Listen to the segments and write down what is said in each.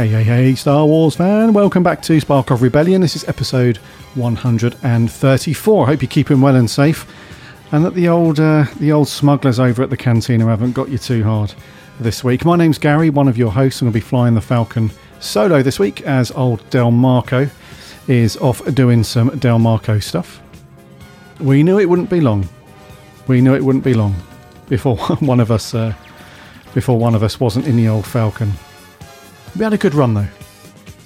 Hey, hey, hey, Star Wars fan. Welcome back to Spark of Rebellion. This is episode 134. I hope you're keeping well and safe and that the old uh, the old smugglers over at the cantina haven't got you too hard this week. My name's Gary, one of your hosts, and I'll be flying the Falcon solo this week as old Del Marco is off doing some Del Marco stuff. We knew it wouldn't be long. We knew it wouldn't be long before one of us uh, before one of us wasn't in the old Falcon. We had a good run though.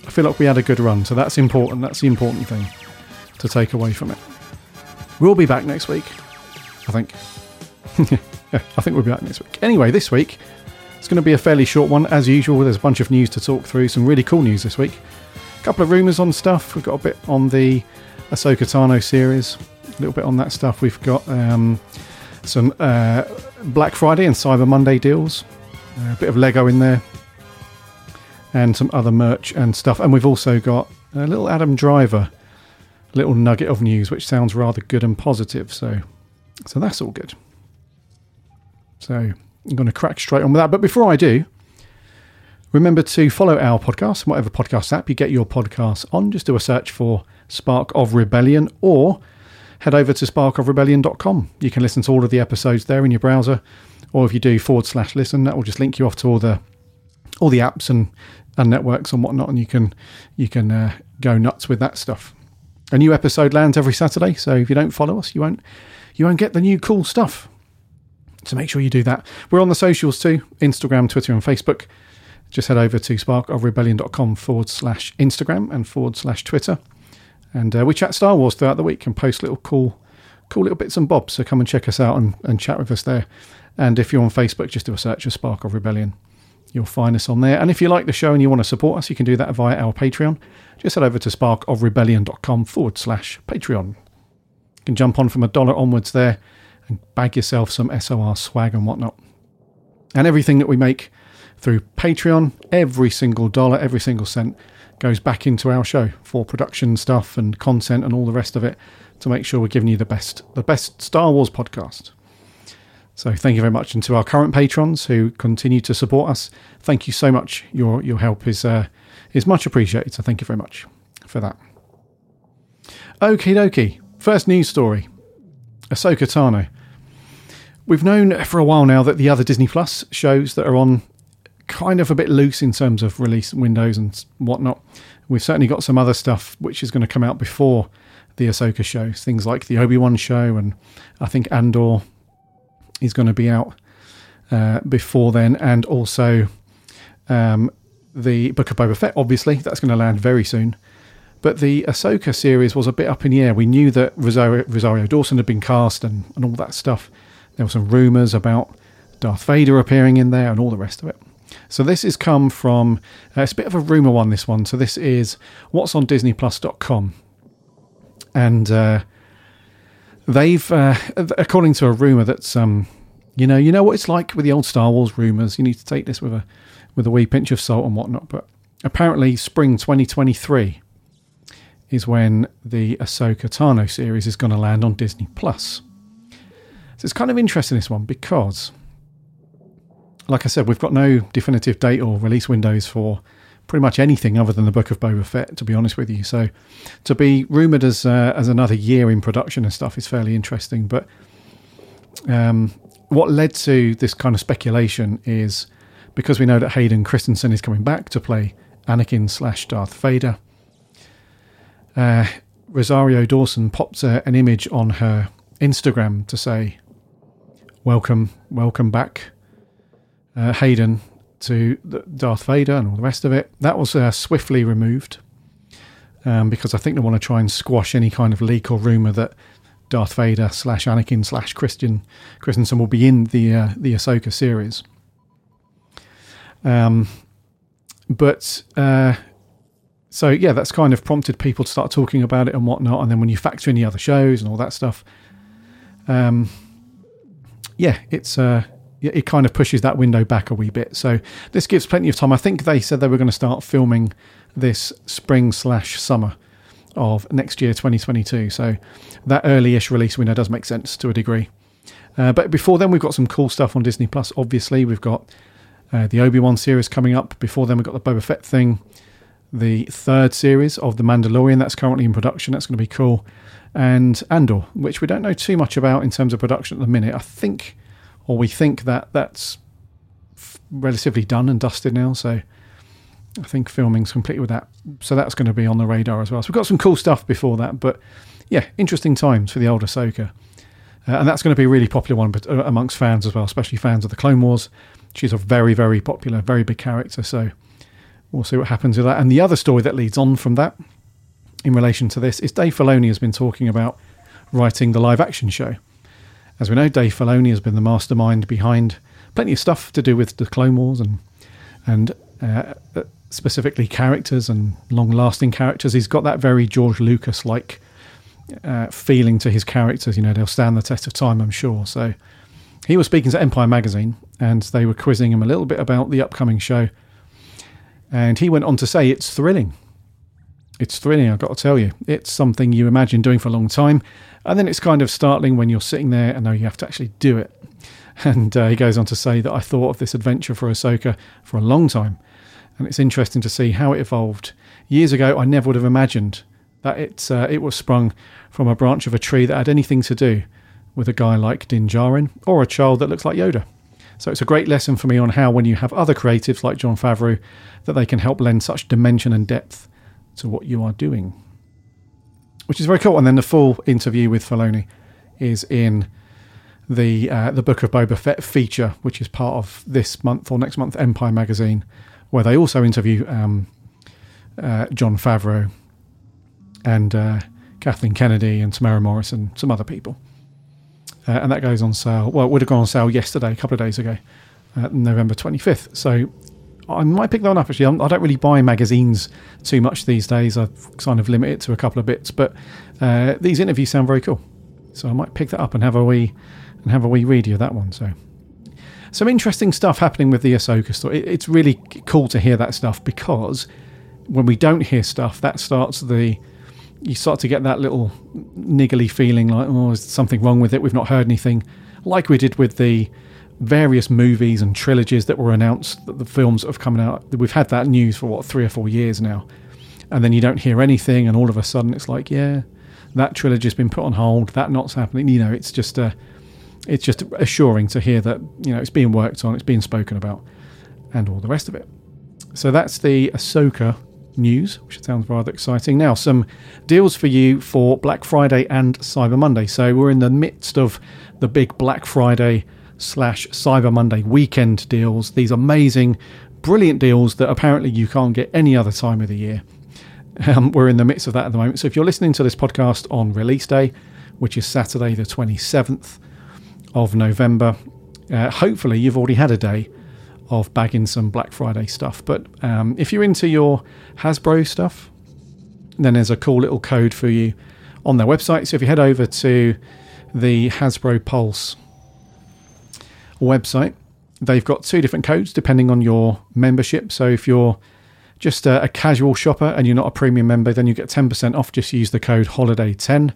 I feel like we had a good run, so that's important. That's the important thing to take away from it. We'll be back next week. I think. yeah, I think we'll be back next week. Anyway, this week it's going to be a fairly short one as usual. There's a bunch of news to talk through. Some really cool news this week. A couple of rumours on stuff. We've got a bit on the Ahsoka Tano series. A little bit on that stuff. We've got um, some uh, Black Friday and Cyber Monday deals. Uh, a bit of Lego in there. And some other merch and stuff. And we've also got a little Adam Driver little nugget of news, which sounds rather good and positive. So so that's all good. So I'm going to crack straight on with that. But before I do, remember to follow our podcast, whatever podcast app you get your podcasts on. Just do a search for Spark of Rebellion or head over to sparkofrebellion.com. You can listen to all of the episodes there in your browser. Or if you do forward slash listen, that will just link you off to all the all the apps and, and networks and whatnot, and you can you can uh, go nuts with that stuff. A new episode lands every Saturday, so if you don't follow us, you won't you won't get the new cool stuff. So make sure you do that. We're on the socials too Instagram, Twitter, and Facebook. Just head over to sparkofrebellion.com forward slash Instagram and forward slash Twitter. And uh, we chat Star Wars throughout the week and post little cool, cool little bits and bobs. So come and check us out and, and chat with us there. And if you're on Facebook, just do a search for Spark of Rebellion. You'll find us on there. And if you like the show and you want to support us, you can do that via our Patreon. Just head over to sparkofrebellion.com forward slash Patreon You can jump on from a dollar onwards there and bag yourself some SOR swag and whatnot. And everything that we make through Patreon, every single dollar, every single cent goes back into our show for production stuff and content and all the rest of it to make sure we're giving you the best the best Star Wars podcast. So thank you very much, and to our current patrons who continue to support us, thank you so much. Your your help is uh, is much appreciated. So thank you very much for that. Okie dokie. First news story Ahsoka Tano. We've known for a while now that the other Disney Plus shows that are on kind of a bit loose in terms of release windows and whatnot. We've certainly got some other stuff which is going to come out before the Ahsoka show, things like the Obi Wan show, and I think Andor is going to be out uh, before then, and also um, the Book of Boba Fett. Obviously, that's going to land very soon. But the Ahsoka series was a bit up in the air. We knew that Rosario, Rosario Dawson had been cast and, and all that stuff. There were some rumours about Darth Vader appearing in there and all the rest of it. So this has come from, uh, it's a bit of a rumour one, this one. So this is what's on DisneyPlus.com. And uh, they've, uh, according to a rumour that's, um, you know, you know what it's like with the old Star Wars rumours. You need to take this with a, with a wee pinch of salt and whatnot. But apparently spring 2023 is when the Ahsoka Tano series is going to land on Disney Plus. So it's kind of interesting this one because, like I said, we've got no definitive date or release windows for pretty much anything other than the Book of Boba Fett. To be honest with you, so to be rumored as uh, as another year in production and stuff is fairly interesting. But um, what led to this kind of speculation is because we know that Hayden Christensen is coming back to play Anakin slash Darth Vader uh, Rosario Dawson popped uh, an image on her Instagram to say, "Welcome, welcome back, uh, Hayden, to Darth Vader and all the rest of it." That was uh, swiftly removed um, because I think they want to try and squash any kind of leak or rumor that Darth Vader slash Anakin slash Christian Christensen will be in the uh, the Ahsoka series. Um, but uh, so yeah, that's kind of prompted people to start talking about it and whatnot. And then when you factor in the other shows and all that stuff, um, yeah, it's uh, it kind of pushes that window back a wee bit. So this gives plenty of time. I think they said they were going to start filming this spring slash summer of next year, 2022. So that early-ish release window does make sense to a degree. Uh, but before then, we've got some cool stuff on Disney Plus. Obviously, we've got uh, the Obi Wan series coming up. Before then, we've got the Boba Fett thing, the third series of The Mandalorian that's currently in production. That's going to be cool, and Andor, which we don't know too much about in terms of production at the minute. I think, or we think that that's f- relatively done and dusted now. So I think filming's complete with that. So that's going to be on the radar as well. So we've got some cool stuff before that, but yeah, interesting times for the old Ahsoka. Uh, and that's going to be a really popular one but, uh, amongst fans as well, especially fans of the Clone Wars. She's a very, very popular, very big character. So we'll see what happens with that. And the other story that leads on from that in relation to this is Dave Filoni has been talking about writing the live action show. As we know, Dave Filoni has been the mastermind behind plenty of stuff to do with the Clone Wars and and uh, specifically characters and long lasting characters. He's got that very George Lucas like uh, feeling to his characters. You know, they'll stand the test of time, I'm sure. So he was speaking to Empire Magazine and they were quizzing him a little bit about the upcoming show. And he went on to say it's thrilling. It's thrilling, I've got to tell you. It's something you imagine doing for a long time. And then it's kind of startling when you're sitting there and now you have to actually do it. And uh, he goes on to say that I thought of this adventure for Ahsoka for a long time and it's interesting to see how it evolved. Years ago, I never would have imagined that it uh, it was sprung from a branch of a tree that had anything to do with a guy like Din Djarin or a child that looks like Yoda. So it's a great lesson for me on how, when you have other creatives like Jon Favreau, that they can help lend such dimension and depth to what you are doing, which is very cool. And then the full interview with Filoni is in the uh, the Book of Boba Fett feature, which is part of this month or next month Empire magazine where they also interview um, uh, Jon Favreau and uh, Kathleen Kennedy and Temuera Morris and some other people. Uh, and that goes on sale. Well, it would have gone on sale yesterday, a couple of days ago, uh, November 25th. So I might pick that one up actually. I do not really buy magazines too much these days. I kind of limit it to a couple of bits, but uh, these interviews sound very cool. So I might pick that up and have a wee and have a wee read of that one. So some interesting stuff happening with the Ahsoka story. it's really cool to hear that stuff because when we don't hear stuff, that starts the you start to get that little niggly feeling like, oh, is something wrong with it? We've not heard anything, like we did with the various movies and trilogies that were announced, that the films have come out. We've had that news for what three or four years now, and then you don't hear anything, and all of a sudden it's like, yeah, that trilogy's been put on hold. That not's happening. You know, it's just a it's just assuring to hear that you know it's being worked on, it's being spoken about, and all the rest of it. So that's the Ahsoka news, which sounds rather exciting. Now, some deals for you for Black Friday and Cyber Monday. So we're in the midst of the big Black Friday slash Cyber Monday weekend deals. These amazing, brilliant deals that apparently you can't get any other time of the year. Um, we're in the midst of that at the moment. So if you're listening to this podcast on release day, which is Saturday the 27th, of November. Uh, hopefully, you've already had a day of bagging some Black Friday stuff. But um, if you're into your Hasbro stuff, then there's a cool little code for you on their website. So if you head over to the Hasbro Pulse website, they've got two different codes depending on your membership. So if you're just a, a casual shopper and you're not a premium member, then you get 10% off. Just use the code HOLIDAY10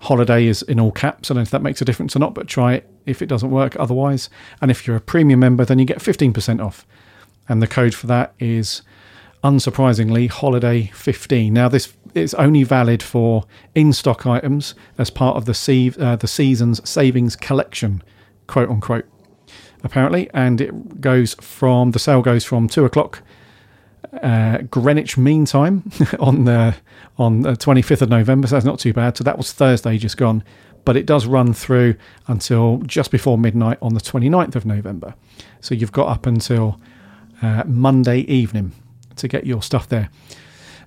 holiday is in all caps. I don't know if that makes a difference or not, but try it if it doesn't work otherwise. And if you're a premium member, then you get 15% off. And the code for that is unsurprisingly holiday 15. Now, this is only valid for in stock items as part of the, uh, the season's savings collection, quote unquote, apparently. And it goes from the sale goes from two o'clock uh, Greenwich Mean Time on the on the 25th of November. So that's not too bad. So that was Thursday just gone, but it does run through until just before midnight on the 29th of November. So you've got up until uh, Monday evening to get your stuff there.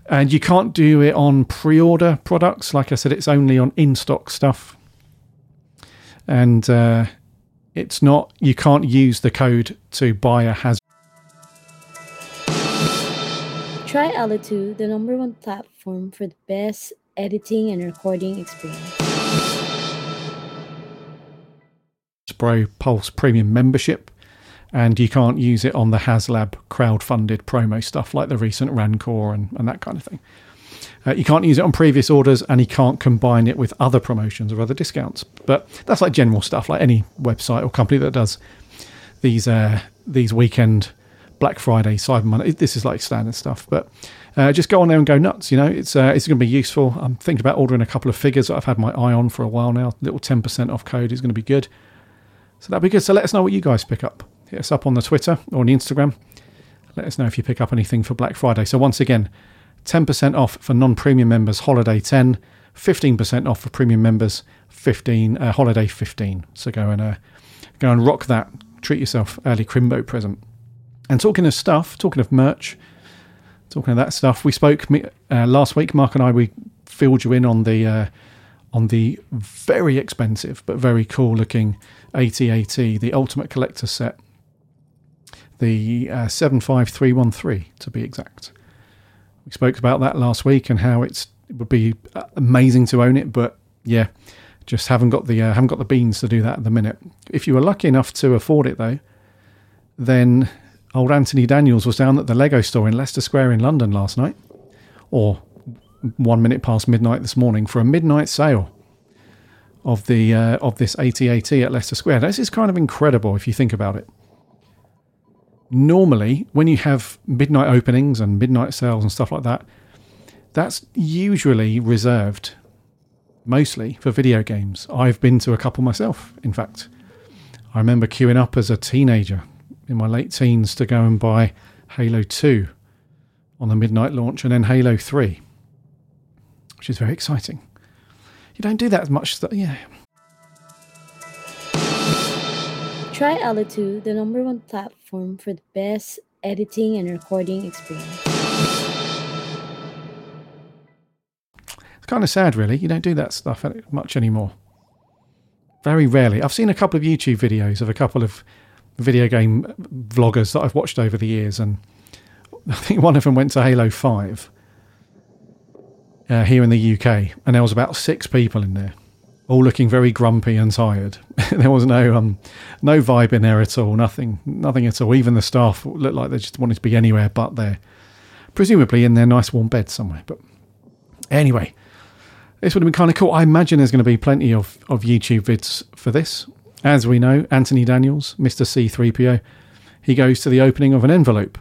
And you can't do it on pre-order products. Like I said, it's only on in-stock stuff. And uh, it's not. You can't use the code to buy a has Try Alitu, the number one platform for the best editing and recording experience. Pro Pulse Premium membership, and you can't use it on the HasLab crowd-funded promo stuff like the recent Rancor and, and that kind of thing. Uh, you can't use it on previous orders, and you can't combine it with other promotions or other discounts. But that's like general stuff, like any website or company that does these uh, these weekend Black Friday, Cyber Monday. This is like standard stuff, but uh, just go on there and go nuts. You know, it's uh, it's going to be useful. I'm thinking about ordering a couple of figures that I've had my eye on for a while now. Little ten percent off code is going to be good. So that'd be good. So let us know what you guys pick up. Hit us up on the Twitter or on the Instagram. Let us know if you pick up anything for Black Friday. So once again, 10% off for non-premium members, holiday 10, 15% off for premium members, 15 uh, holiday 15. So go and uh, go and rock that. Treat yourself early Crimbo present. And talking of stuff, talking of merch, talking of that stuff, we spoke uh, last week. Mark and I we filled you in on the uh, on the very expensive but very cool looking AT-AT, the Ultimate Collector set, the uh, 75313 to be exact. We spoke about that last week and how it's it would be uh, amazing to own it, but yeah, just haven't got the uh, haven't got the beans to do that at the minute. If you were lucky enough to afford it though, then old Anthony Daniels was down at the Lego store in Leicester Square in London last night, or one minute past midnight this morning for a midnight sale of the uh, of this AT-AT at Leicester Square. This is kind of incredible if you think about it. Normally, when you have midnight openings and midnight sales and stuff like that, that's usually reserved mostly for video games. I've been to a couple myself, in fact. I remember queuing up as a teenager in my late teens to go and buy Halo 2 on the midnight launch and then Halo 3, which is very exciting. You don't do that as much. Yeah. Try Alitu, the number one platform for the best editing and recording experience. It's kind of sad, really. You don't do that stuff much anymore. Very rarely. I've seen a couple of YouTube videos of a couple of video game vloggers that I've watched over the years, and I think one of them went to Halo 5 uh, here in the UK, and there was about six people in there, all looking very grumpy and tired. there was no um, no vibe in there at all. Nothing, nothing at all. Even the staff looked like they just wanted to be anywhere but there, presumably in their nice warm bed somewhere. But anyway, this would have been kind of cool. I imagine there's going to be plenty of, of YouTube vids for this. As we know, Anthony Daniels, Mr. C3PO, he goes to the opening of an envelope.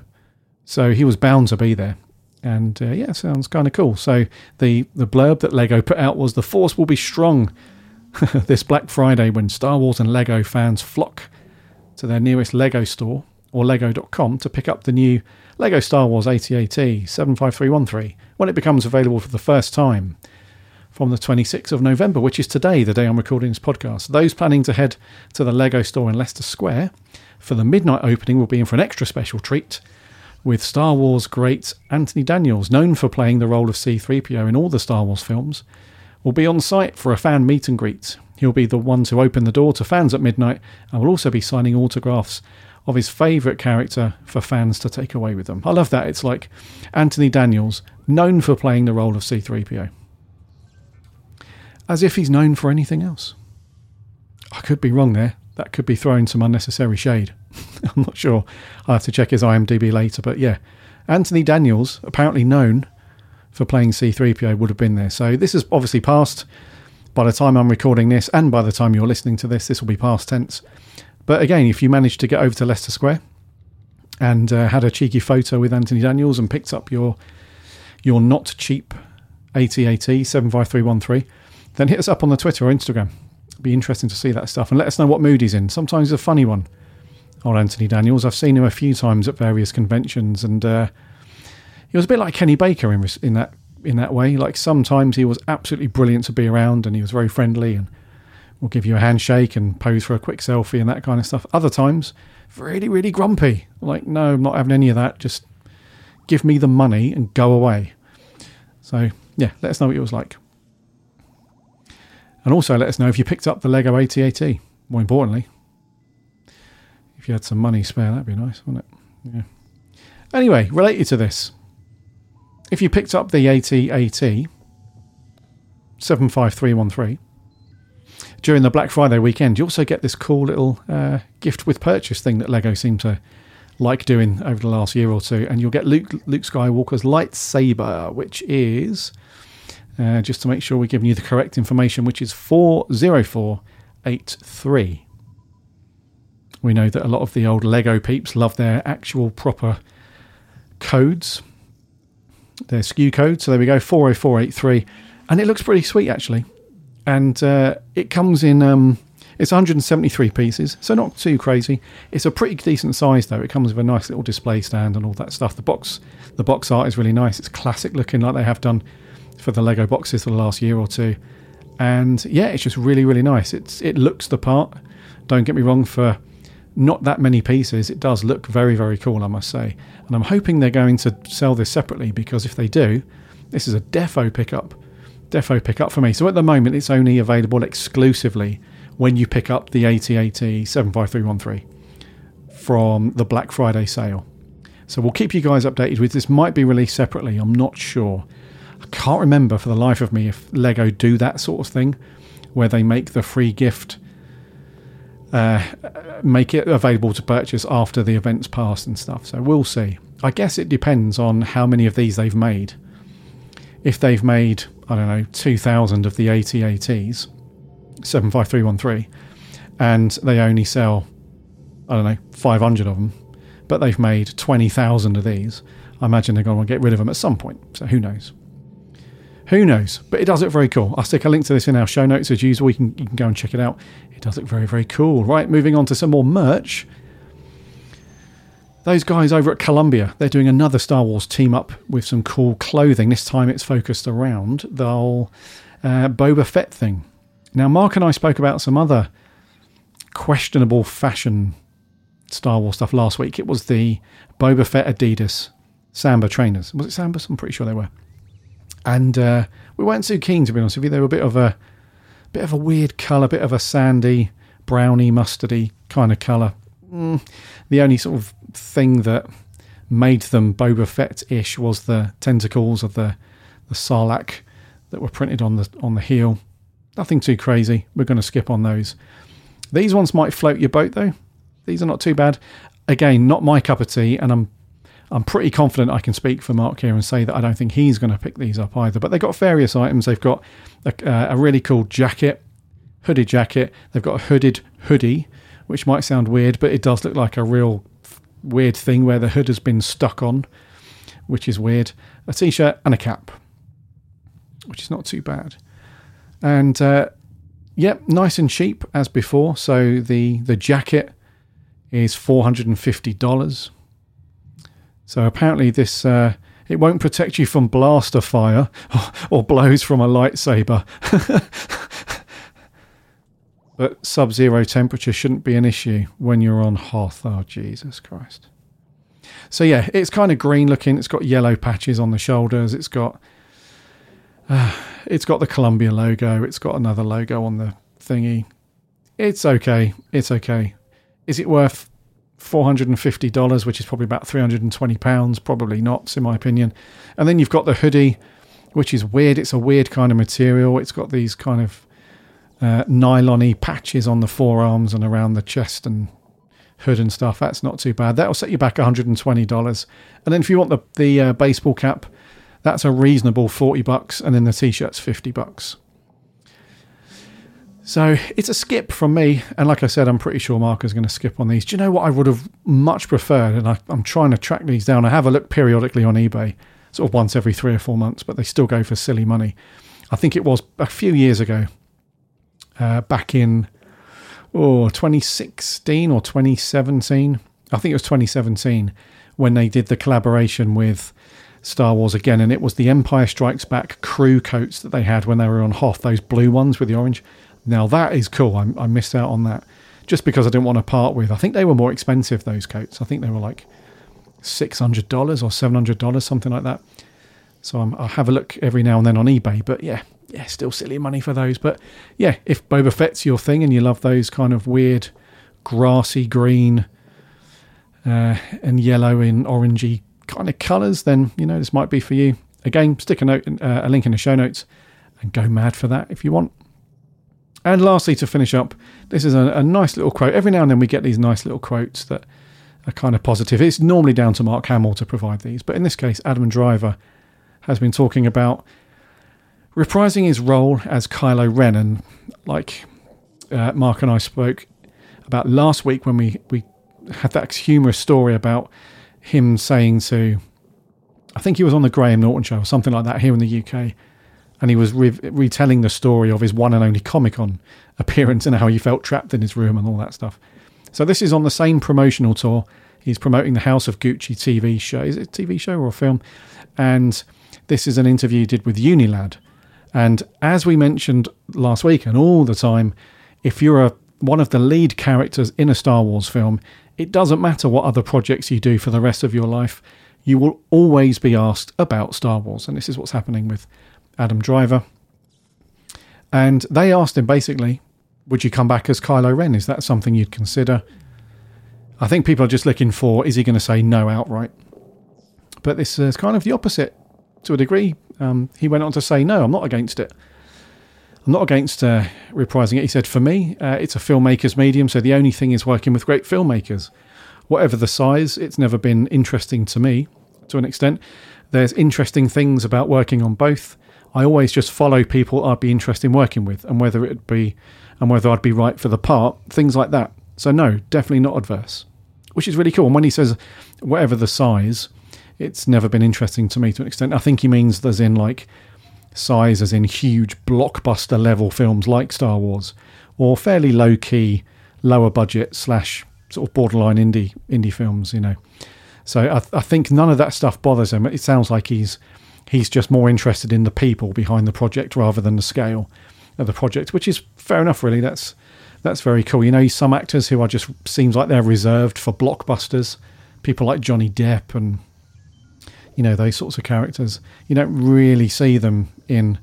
So he was bound to be there. And uh, yeah, sounds kind of cool. So the, the blurb that Lego put out was The Force will be strong this Black Friday when Star Wars and Lego fans flock to their nearest Lego store or lego.com to pick up the new Lego Star Wars AT-AT 75313 when it becomes available for the first time from the 26th of November, which is today, the day I'm recording this podcast. Those planning to head to the Lego store in Leicester Square for the midnight opening will be in for an extra special treat with Star Wars great Anthony Daniels, known for playing the role of C3PO in all the Star Wars films, will be on site for a fan meet and greet. He'll be the one to open the door to fans at midnight and will also be signing autographs of his favourite character for fans to take away with them. I love that. It's like Anthony Daniels, known for playing the role of C3PO. As if he's known for anything else. I could be wrong there. That could be throwing some unnecessary shade. I'm not sure. I'll have to check his IMDb later. But yeah, Anthony Daniels, apparently known for playing C3PO, would have been there. So this is obviously past by the time I'm recording this, and by the time you're listening to this, this will be past tense. But again, if you managed to get over to Leicester Square and uh, had a cheeky photo with Anthony Daniels and picked up your your not cheap AT-AT 75313, then hit us up on the Twitter or Instagram. It'd be interesting to see that stuff and let us know what mood he's in. Sometimes a funny one old Anthony Daniels. I've seen him a few times at various conventions, and uh, he was a bit like Kenny Baker in in that in that way. Like sometimes he was absolutely brilliant to be around, and he was very friendly, and will give you a handshake and pose for a quick selfie and that kind of stuff. Other times, really really grumpy. Like no, I'm not having any of that. Just give me the money and go away. So yeah, let us know what it was like. And also let us know if you picked up the Lego AT-AT. More importantly, if you had some money spare, that'd be nice, wouldn't it? Yeah. Anyway, related to this, if you picked up the AT-AT 75313 during the Black Friday weekend, you also get this cool little uh, gift with purchase thing that Lego seem to like doing over the last year or two, and you'll get Luke, Luke Skywalker's lightsaber, which is uh, just to make sure we're giving you the correct information, which is 40483. We know that a lot of the old Lego peeps love their actual proper codes, their SKU code. So there we go, 40483. And it looks pretty sweet actually. And uh, it comes in, um, it's 173 pieces, so not too crazy. It's a pretty decent size though. It comes with a nice little display stand and all that stuff. The box, the box art is really nice. It's classic looking, like they have done for the Lego boxes for the last year or two. And yeah, it's just really, really nice. It's it looks the part. Don't get me wrong, for not that many pieces, it does look very, very cool, I must say. And I'm hoping they're going to sell this separately because if they do, this is a defo pickup. Defo pickup for me. So at the moment, it's only available exclusively when you pick up the AT-AT 75313 from the Black Friday sale. So we'll keep you guys updated with this. Might be released separately. I'm not sure. I can't remember for the life of me if Lego do that sort of thing, where they make the free gift, uh, make it available to purchase after the event's passed and stuff. So we'll see. I guess it depends on how many of these they've made. If they've made, I don't know, 2,000 of the AT-ATs, 75313, and they only sell, I don't know, 500 of them, but they've made 20,000 of these, I imagine they're going to get rid of them at some point. So who knows? Who knows? But it does look very cool. I'll stick a link to this in our show notes as usual. You can, you can go and check it out. It does look very, very cool. Right, moving on to some more merch. Those guys over at Columbia, they're doing another Star Wars team up with some cool clothing. This time it's focused around the whole uh, Boba Fett thing. Now, Mark and I spoke about some other questionable fashion Star Wars stuff last week. It was the Boba Fett Adidas Samba trainers. Was it Sambas? I'm pretty sure they were and uh, we weren't too keen to be honest with you. They were a bit of a bit of a weird colour, a bit of a sandy, browny, mustardy kind of colour. Mm, the only sort of thing that made them Boba Fett-ish was the tentacles of the the Sarlacc that were printed on the on the heel. Nothing too crazy. We're going to skip on those. These ones might float your boat though. These are not too bad. Again, not my cup of tea, and I'm I'm pretty confident I can speak for Mark here and say that I don't think he's going to pick these up either. But they've got various items. They've got a, uh, a really cool jacket, hooded jacket. They've got a hooded hoodie, which might sound weird, but it does look like a real weird thing where the hood has been stuck on, which is weird. A t shirt and a cap, which is not too bad. And uh, yep, nice and cheap as before. So the, the jacket is $450 so apparently, this uh, it won't protect you from blaster fire or, blows from a lightsaber. but sub-zero temperature shouldn't be an issue when you're on Hoth. Oh Jesus Christ! So yeah, it's kind of green looking. It's got yellow patches on the shoulders. It's got uh, it's got the Columbia logo. It's got another logo on the thingy. It's okay. It's okay. Is it worth $450, which is probably about £320. Probably not, in my opinion. And then you've got the hoodie, which is weird. It's a weird kind of material. It's got these kind of uh, nylon patches on the forearms and around the chest and hood and stuff. That's not too bad. That'll set you back $120. And then if you want the, the uh, baseball cap, that's a reasonable 40 bucks. And then the t shirt's 50 bucks. So it's a skip from me. And like I said, I'm pretty sure Mark is going to skip on these. Do you know what I would have much preferred? And I, am trying to track these down. I have a look periodically on eBay, sort of once every three or four months, but they still go for silly money. I think it was a few years ago, uh, back in oh 2016 or 2017. I think it was 2017 when they did the collaboration with Star Wars again, and it was the Empire Strikes Back crew coats that they had when they were on Hoth, those blue ones with the orange. Now that is cool. I, I missed out on that just because I didn't want to part with. I think they were more expensive those coats. I think they were like six hundred dollars or seven hundred dollars, something like that. So I'm, I'll have a look every now and then on eBay. But yeah, yeah, still silly money for those. But yeah, if Boba Fett's your thing and you love those kind of weird grassy green uh, and yellow in orangey kind of colours, then you know this might be for you. Again, stick a note, uh, a link in the show notes, and go mad for that if you want. And lastly, to finish up, this is a, a, nice little quote. Every now and then we get these nice little quotes that are kind of positive. It's normally down to Mark Hamill to provide these, but in this case, Adam Driver has been talking about reprising his role as Kylo Ren. And like uh, Mark and I spoke about last week when we, we had that humorous story about him saying to, I think he was on the Graham Norton show or something like that here in the UK. And he was re- retelling the story of his one and only Comic Con appearance and how he felt trapped in his room and all that stuff. So this is on the same promotional tour. He's promoting the House of Gucci TV show. Is it a TV show or a film? And this is an interview he did with Unilad. And as we mentioned last week and all the time, if you're a one of the lead characters in a Star Wars film, it doesn't matter what other projects you do for the rest of your life, you will always be asked about Star Wars. And this is what's happening with Adam Driver. And they asked him basically, would you come back as Kylo Ren? Is that something you'd consider? I think people are just looking for, is he going to say no outright? But this is kind of the opposite to a degree. Um, he went on to say, no, I'm not against it. I'm not against uh, reprising it. He said, for me, uh, it's a filmmaker's medium, so the only thing is working with great filmmakers. Whatever the size, it's never been interesting to me to an extent. There's interesting things about working on both. I always just follow people I'd be interested in working with and whether it'd be and whether I'd be right for the part, things like that. So no, definitely not adverse. Which is really cool. And when he says whatever the size, it's never been interesting to me to an extent. I think he means there's in like size as in huge blockbuster level films like Star Wars, or fairly low key, lower budget slash sort of borderline indie indie films, you know. So I, I, think none of that stuff bothers him. It sounds like he's he's just more interested in the people behind the project rather than the scale of the project, which is fair enough. Really, that's that's very cool. You know, some actors who are just seems like they're reserved for blockbusters, people like Johnny Depp and you know those sorts of characters. You don't really see them in.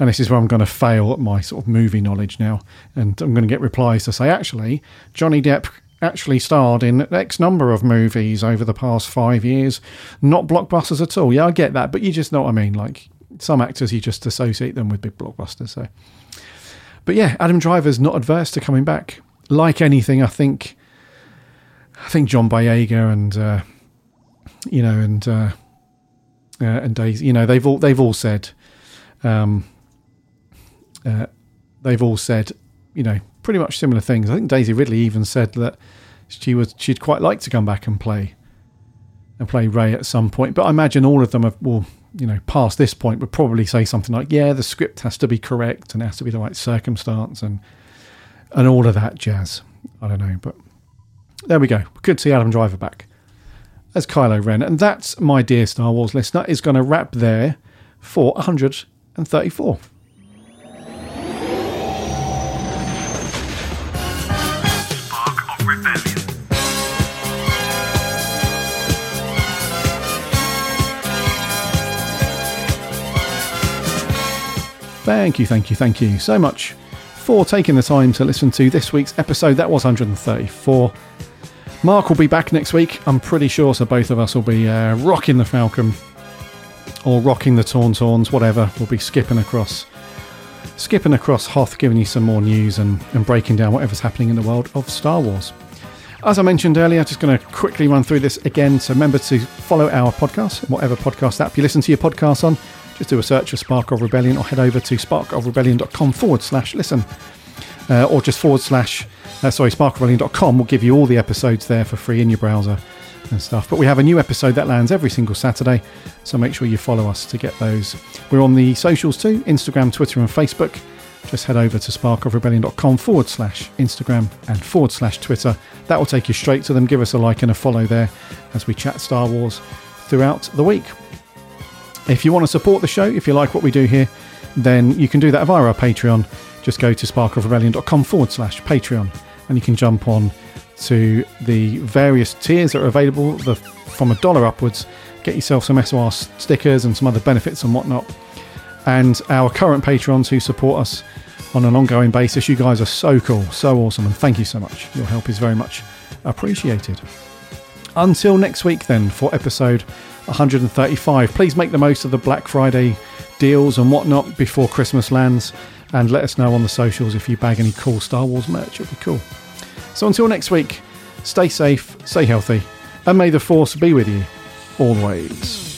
And this is where I'm going to fail at my sort of movie knowledge now, and I'm going to get replies to say, actually, Johnny Depp actually starred in X number of movies over the past five years, not blockbusters at all. Yeah, I get that, but you just know what I mean. Like some actors, you just associate them with big blockbusters. So, but yeah, Adam Driver's not adverse to coming back. Like anything, I think, I think John Boyega and uh, you know, and uh, uh, and Daisy, you know, they've all they've all said, um, uh, they've all said, you know, pretty much similar things. I think Daisy Ridley even said that she was she'd quite like to come back and play and play Rey at some point. But I imagine all of them have, will, you know, past this point would probably say something like, "Yeah, the script has to be correct and it has to be the right circumstance and and all of that jazz." I don't know, but there we go. We could see Adam Driver back as Kylo Ren. And that's, my dear Star Wars listener, is going to wrap there for 134. Thank you, thank you, thank you so much for taking the time to listen to this week's episode. That was 134. Mark will be back next week, I'm pretty sure, so both of us will be uh, rocking the Falcon or rocking the Tauntauns, whatever. We'll be skipping across skipping across Hoth, giving you some more news and, and breaking down whatever's happening in the world of Star Wars. As I mentioned earlier, I'm just going to quickly run through this again. So remember to follow our podcast, whatever podcast app you listen to your podcast on. Just do a search for Spark of Rebellion or head over to sparkofrebellion.com forward slash listen. Uh, or just forward slash uh, sorry, sparkofrebellion.com will give you all the episodes there for free in your browser and stuff. But we have a new episode that lands every single Saturday, so make sure you follow us to get those. We're on the socials too Instagram, Twitter, and Facebook. Just head over to sparkofrebellion.com forward slash Instagram and forward slash Twitter. That will take you straight to them. Give us a like and a follow there as we chat Star Wars throughout the week. If you want to support the show, if you like what we do here, then you can do that via our Patreon. Just go to sparkofrebellion.com forward slash Patreon and you can jump on to the various tiers that are available the, from a dollar upwards. Get yourself some SOR stickers and some other benefits and whatnot. And our current patrons who support us on an ongoing basis, you guys are so cool, so awesome, and thank you so much. Your help is very much appreciated. Until next week, then, for episode 135, please make the most of the Black Friday deals and whatnot before Christmas lands and let us know on the socials if you bag any cool Star Wars merch. It'd be cool. So until next week, stay safe, stay healthy, and may the Force be with you always.